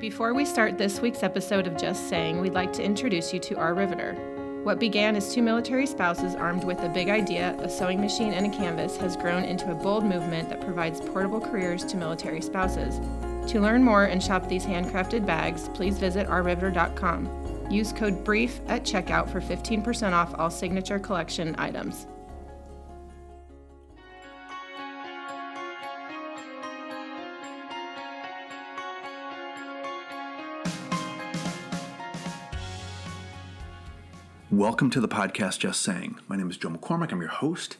Before we start this week's episode of Just Saying, we'd like to introduce you to our Riveter. What began as two military spouses armed with a big idea, a sewing machine, and a canvas has grown into a bold movement that provides portable careers to military spouses. To learn more and shop these handcrafted bags, please visit ourriveter.com. Use code BRIEF at checkout for 15% off all signature collection items. Welcome to the podcast Just Saying. My name is Joe McCormick. I'm your host.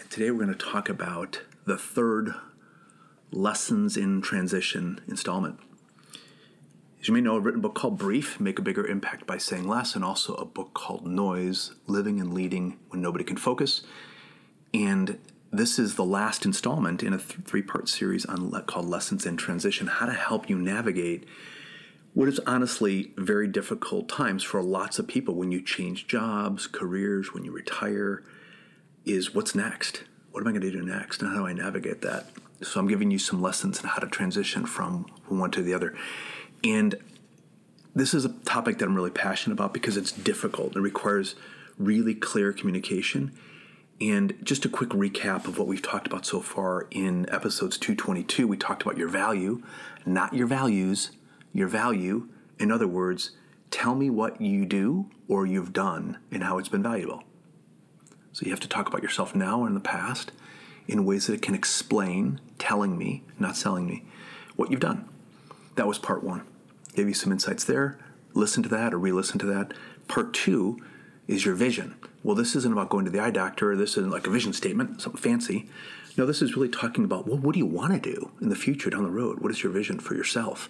And today we're going to talk about the third Lessons in Transition installment. As you may know, I've written a book called Brief Make a Bigger Impact by Saying Less, and also a book called Noise Living and Leading When Nobody Can Focus. And this is the last installment in a th- three part series on le- called Lessons in Transition how to help you navigate what is honestly very difficult times for lots of people when you change jobs, careers, when you retire, is what's next? What am I going to do next? And how do I navigate that? So I'm giving you some lessons on how to transition from one to the other. And this is a topic that I'm really passionate about because it's difficult. It requires really clear communication. And just a quick recap of what we've talked about so far in episodes 222, we talked about your value, not your values, your value. In other words, tell me what you do or you've done and how it's been valuable. So you have to talk about yourself now or in the past in ways that it can explain, telling me, not selling me, what you've done. That was part one. Gave you some insights there. Listen to that or re listen to that. Part two is your vision. Well, this isn't about going to the eye doctor. This isn't like a vision statement, something fancy. No, this is really talking about well, what do you want to do in the future down the road? What is your vision for yourself?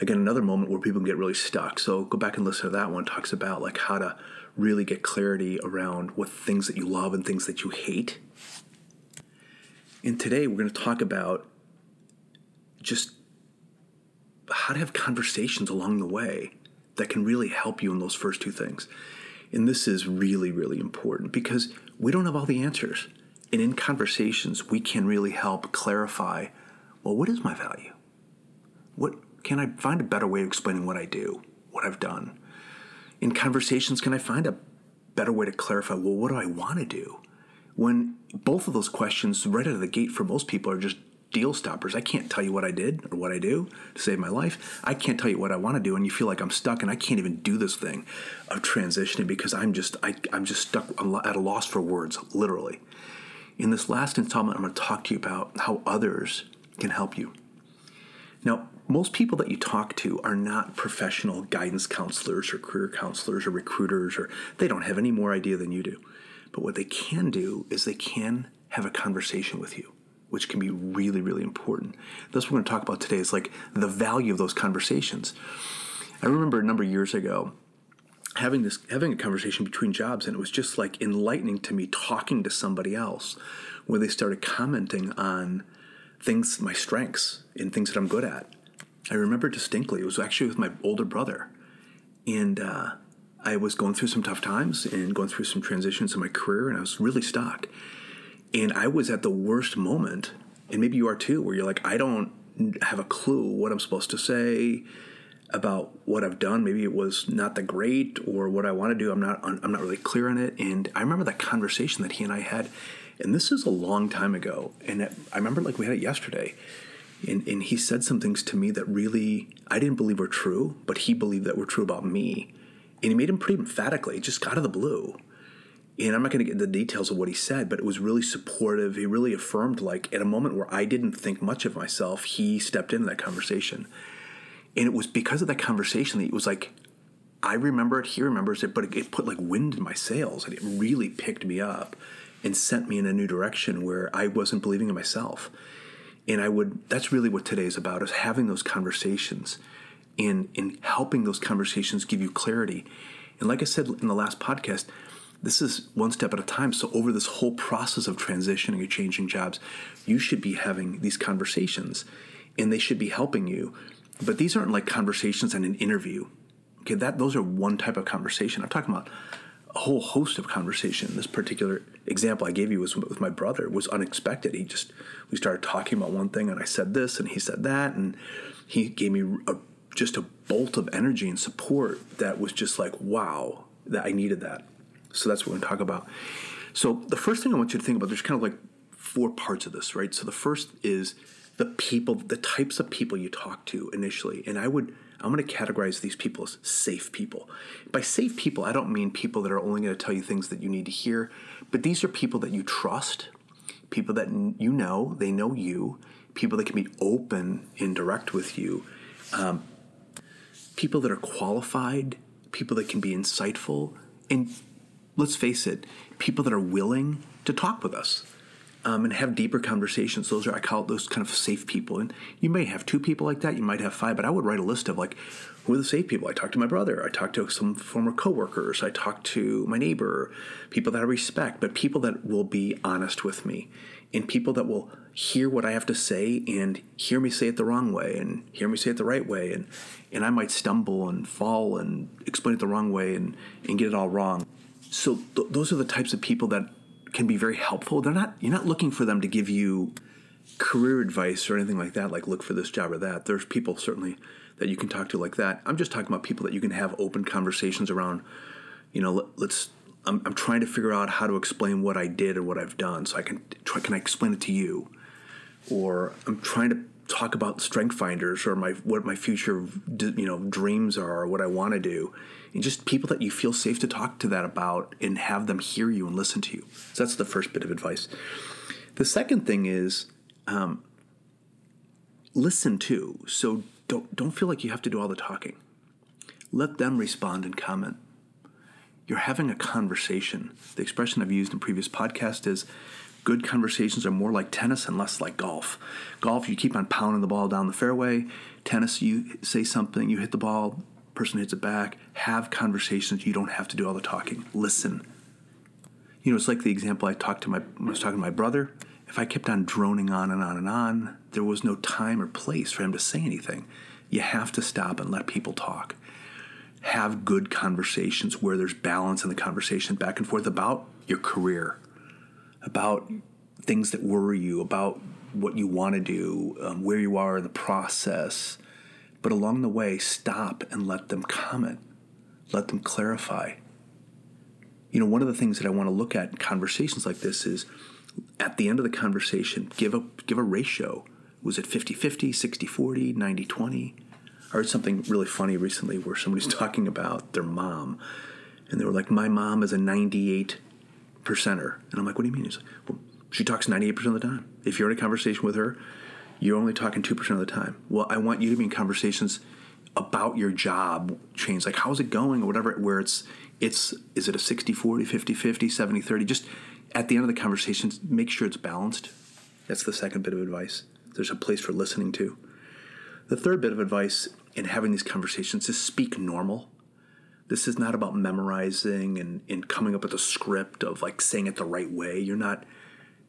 Again, another moment where people can get really stuck. So go back and listen to that one. It talks about like how to really get clarity around what things that you love and things that you hate. And today we're going to talk about just how to have conversations along the way that can really help you in those first two things. And this is really, really important because we don't have all the answers. And in conversations, we can really help clarify well, what is my value? What can I find a better way of explaining what I do, what I've done? In conversations, can I find a better way to clarify well, what do I want to do? When both of those questions, right out of the gate, for most people, are just deal stoppers. I can't tell you what I did or what I do to save my life. I can't tell you what I want to do, and you feel like I'm stuck, and I can't even do this thing of transitioning because I'm just I, I'm just stuck. I'm at a loss for words, literally. In this last installment, I'm going to talk to you about how others can help you. Now, most people that you talk to are not professional guidance counselors or career counselors or recruiters, or they don't have any more idea than you do. But what they can do is they can have a conversation with you, which can be really, really important. That's what we're going to talk about today is like the value of those conversations. I remember a number of years ago having this having a conversation between jobs and it was just like enlightening to me talking to somebody else where they started commenting on things my strengths and things that I'm good at. I remember distinctly it was actually with my older brother, and uh, I was going through some tough times and going through some transitions in my career, and I was really stuck. And I was at the worst moment, and maybe you are too, where you're like, I don't have a clue what I'm supposed to say about what I've done. Maybe it was not the great, or what I want to do. I'm not. I'm not really clear on it. And I remember that conversation that he and I had, and this is a long time ago. And I remember like we had it yesterday. And, and he said some things to me that really I didn't believe were true, but he believed that were true about me. And he made them pretty emphatically, just out of the blue. And I'm not going to get the details of what he said, but it was really supportive. He really affirmed, like, at a moment where I didn't think much of myself, he stepped into that conversation. And it was because of that conversation that it was like, I remember it, he remembers it, but it, it put like wind in my sails and it really picked me up and sent me in a new direction where I wasn't believing in myself. And I would, that's really what today is about, is having those conversations and in helping those conversations give you clarity. And like I said in the last podcast, this is one step at a time. So over this whole process of transitioning or changing jobs, you should be having these conversations and they should be helping you. But these aren't like conversations in an interview. Okay, that those are one type of conversation. I'm talking about a whole host of conversation. This particular example I gave you was with my brother. Was unexpected. He just we started talking about one thing and I said this and he said that and he gave me a just a bolt of energy and support that was just like, wow, that I needed that. So that's what we're going to talk about. So the first thing I want you to think about, there's kind of like four parts of this, right? So the first is the people, the types of people you talk to initially. And I would, I'm going to categorize these people as safe people. By safe people, I don't mean people that are only going to tell you things that you need to hear, but these are people that you trust, people that you know, they know you, people that can be open and direct with you, um, people that are qualified, people that can be insightful, and let's face it, people that are willing to talk with us um, and have deeper conversations. Those are I call it those kind of safe people. And you may have two people like that. You might have five, but I would write a list of like who are the safe people. I talked to my brother. I talked to some former coworkers. I talked to my neighbor. People that I respect, but people that will be honest with me, and people that will hear what I have to say and hear me say it the wrong way and hear me say it the right way and and I might stumble and fall and explain it the wrong way and and get it all wrong. So th- those are the types of people that can be very helpful. They're not you're not looking for them to give you career advice or anything like that, like look for this job or that. There's people certainly that you can talk to like that. I'm just talking about people that you can have open conversations around. You know, let, us I'm, I'm trying to figure out how to explain what I did or what I've done, so I can try. Can I explain it to you? Or I'm trying to talk about strength finders or my what my future you know dreams are or what I want to do and just people that you feel safe to talk to that about and have them hear you and listen to you. So that's the first bit of advice. The second thing is um, listen to. So don't don't feel like you have to do all the talking. Let them respond and comment. You're having a conversation. The expression I've used in previous podcasts is good conversations are more like tennis and less like golf. Golf, you keep on pounding the ball down the fairway. Tennis, you say something, you hit the ball, person hits it back. Have conversations. You don't have to do all the talking. Listen. You know, it's like the example I talked to my I was talking to my brother. If I kept on droning on and on and on, there was no time or place for him to say anything. You have to stop and let people talk. Have good conversations where there's balance in the conversation back and forth about your career, about things that worry you, about what you want to do, um, where you are in the process, but along the way, stop and let them comment, let them clarify. You know, one of the things that I want to look at in conversations like this is at the end of the conversation, give a, give a ratio. Was it 50 50, 60 40, 90 20? I heard something really funny recently where somebody's talking about their mom, and they were like, My mom is a 98 percenter. And I'm like, What do you mean? He's like, Well, she talks 98% of the time. If you're in a conversation with her, you're only talking 2% of the time. Well, I want you to be in conversations about your job change like how's it going or whatever where it's it's is it a 60 40 50 50 70 30 just at the end of the conversation make sure it's balanced that's the second bit of advice there's a place for listening to the third bit of advice in having these conversations is speak normal this is not about memorizing and, and coming up with a script of like saying it the right way you're not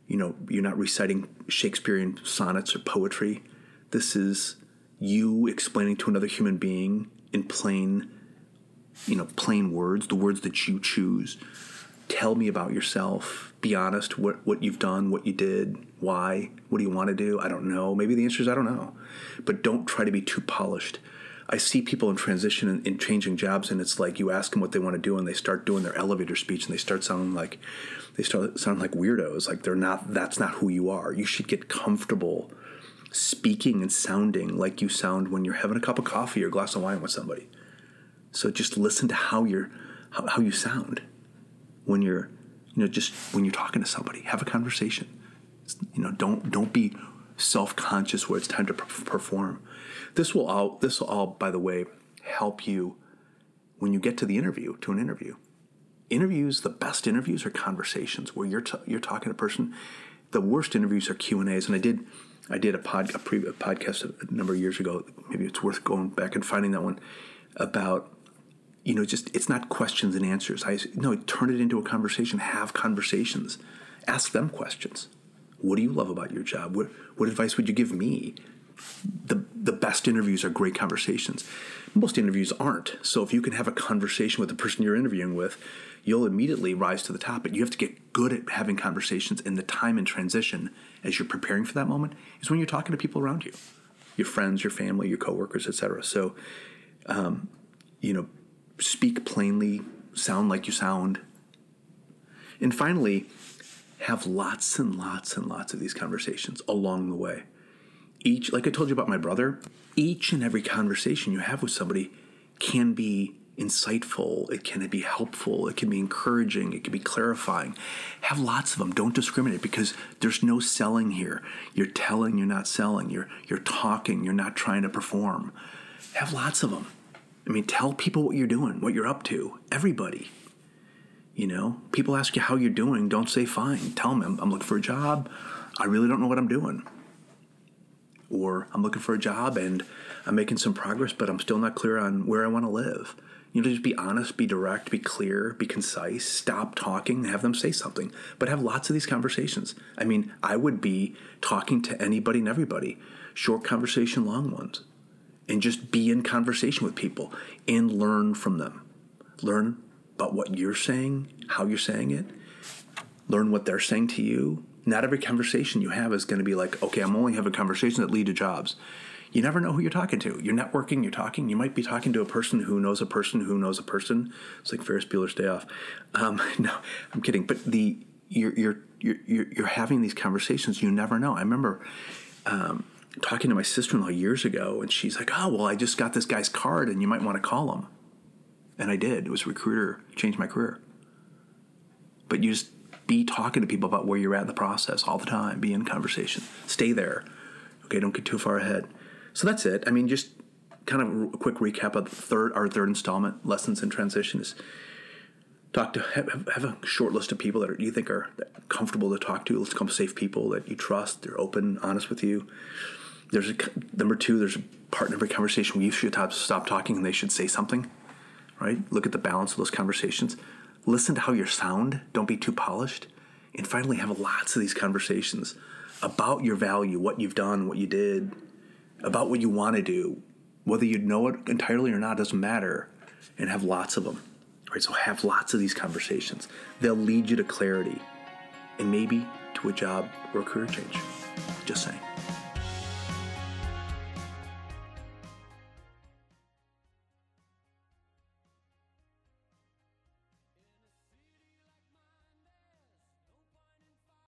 you know, you're not reciting Shakespearean sonnets or poetry. This is you explaining to another human being in plain, you know, plain words, the words that you choose. Tell me about yourself. Be honest. What what you've done, what you did, why, what do you want to do? I don't know. Maybe the answer is I don't know. But don't try to be too polished. I see people in transition and in, in changing jobs, and it's like you ask them what they want to do, and they start doing their elevator speech, and they start sounding like they start sounding like weirdos. Like they're not. That's not who you are. You should get comfortable speaking and sounding like you sound when you're having a cup of coffee or a glass of wine with somebody. So just listen to how you're how, how you sound when you're you know just when you're talking to somebody. Have a conversation. You know, don't don't be self-conscious where it's time to perform this will all this will all, by the way, help you when you get to the interview, to an interview. Interviews, the best interviews are conversations where you're t- you're talking to a person. The worst interviews are Q and A's, and I did I did a pod a, pre- a podcast a number of years ago. Maybe it's worth going back and finding that one about you know just it's not questions and answers. I no turn it into a conversation. Have conversations. Ask them questions. What do you love about your job? What what advice would you give me? the the best interviews are great conversations. Most interviews aren't. So if you can have a conversation with the person you're interviewing with, you'll immediately rise to the top. But you have to get good at having conversations and the time and transition as you're preparing for that moment is when you're talking to people around you. your friends, your family, your coworkers, etc. So, um, you know, speak plainly, sound like you sound. And finally, have lots and lots and lots of these conversations along the way. Each, like I told you about my brother, each and every conversation you have with somebody can be insightful, it can be helpful, it can be encouraging, it can be clarifying. Have lots of them. Don't discriminate because there's no selling here. You're telling, you're not selling. You're you're talking, you're not trying to perform. Have lots of them. I mean, tell people what you're doing, what you're up to. Everybody. You know, people ask you how you're doing. Don't say fine. Tell them I'm, looking for a job. I really don't know what I'm doing. Or I'm looking for a job and I'm making some progress, but I'm still not clear on where I want to live. You know, just be honest, be direct, be clear, be concise, stop talking, have them say something, but have lots of these conversations. I mean, I would be talking to anybody and everybody, short conversation, long ones, and just be in conversation with people and learn from them. Learn about what you're saying, how you're saying it, learn what they're saying to you. Not every conversation you have is going to be like, okay, I'm only having conversations that lead to jobs you never know who you're talking to. You're networking, you're talking. You might be talking to a person who knows a person who knows a person. It's like Ferris Bueller's Day Off. Um, no, I'm kidding. But the you're you're you're you're having these conversations. You never know. I remember. Um, talking to my sister-in-law years ago and she's like oh well i just got this guy's card and you might want to call him and i did it was recruiter changed my career but you just be talking to people about where you're at in the process all the time be in conversation stay there okay don't get too far ahead so that's it. I mean, just kind of a quick recap of third our third installment, lessons in transition is talk to have, have a short list of people that are, you think are comfortable to talk to. Let's come safe people that you trust. They're open, honest with you. There's a number two. There's a part in every conversation where you should stop talking and they should say something. Right? Look at the balance of those conversations. Listen to how you sound. Don't be too polished. And finally, have lots of these conversations about your value, what you've done, what you did, about what you want to do, whether you know it entirely or not doesn't matter, and have lots of them. Right? So have lots of these conversations. They'll lead you to clarity and maybe to a job or a career change. Just saying.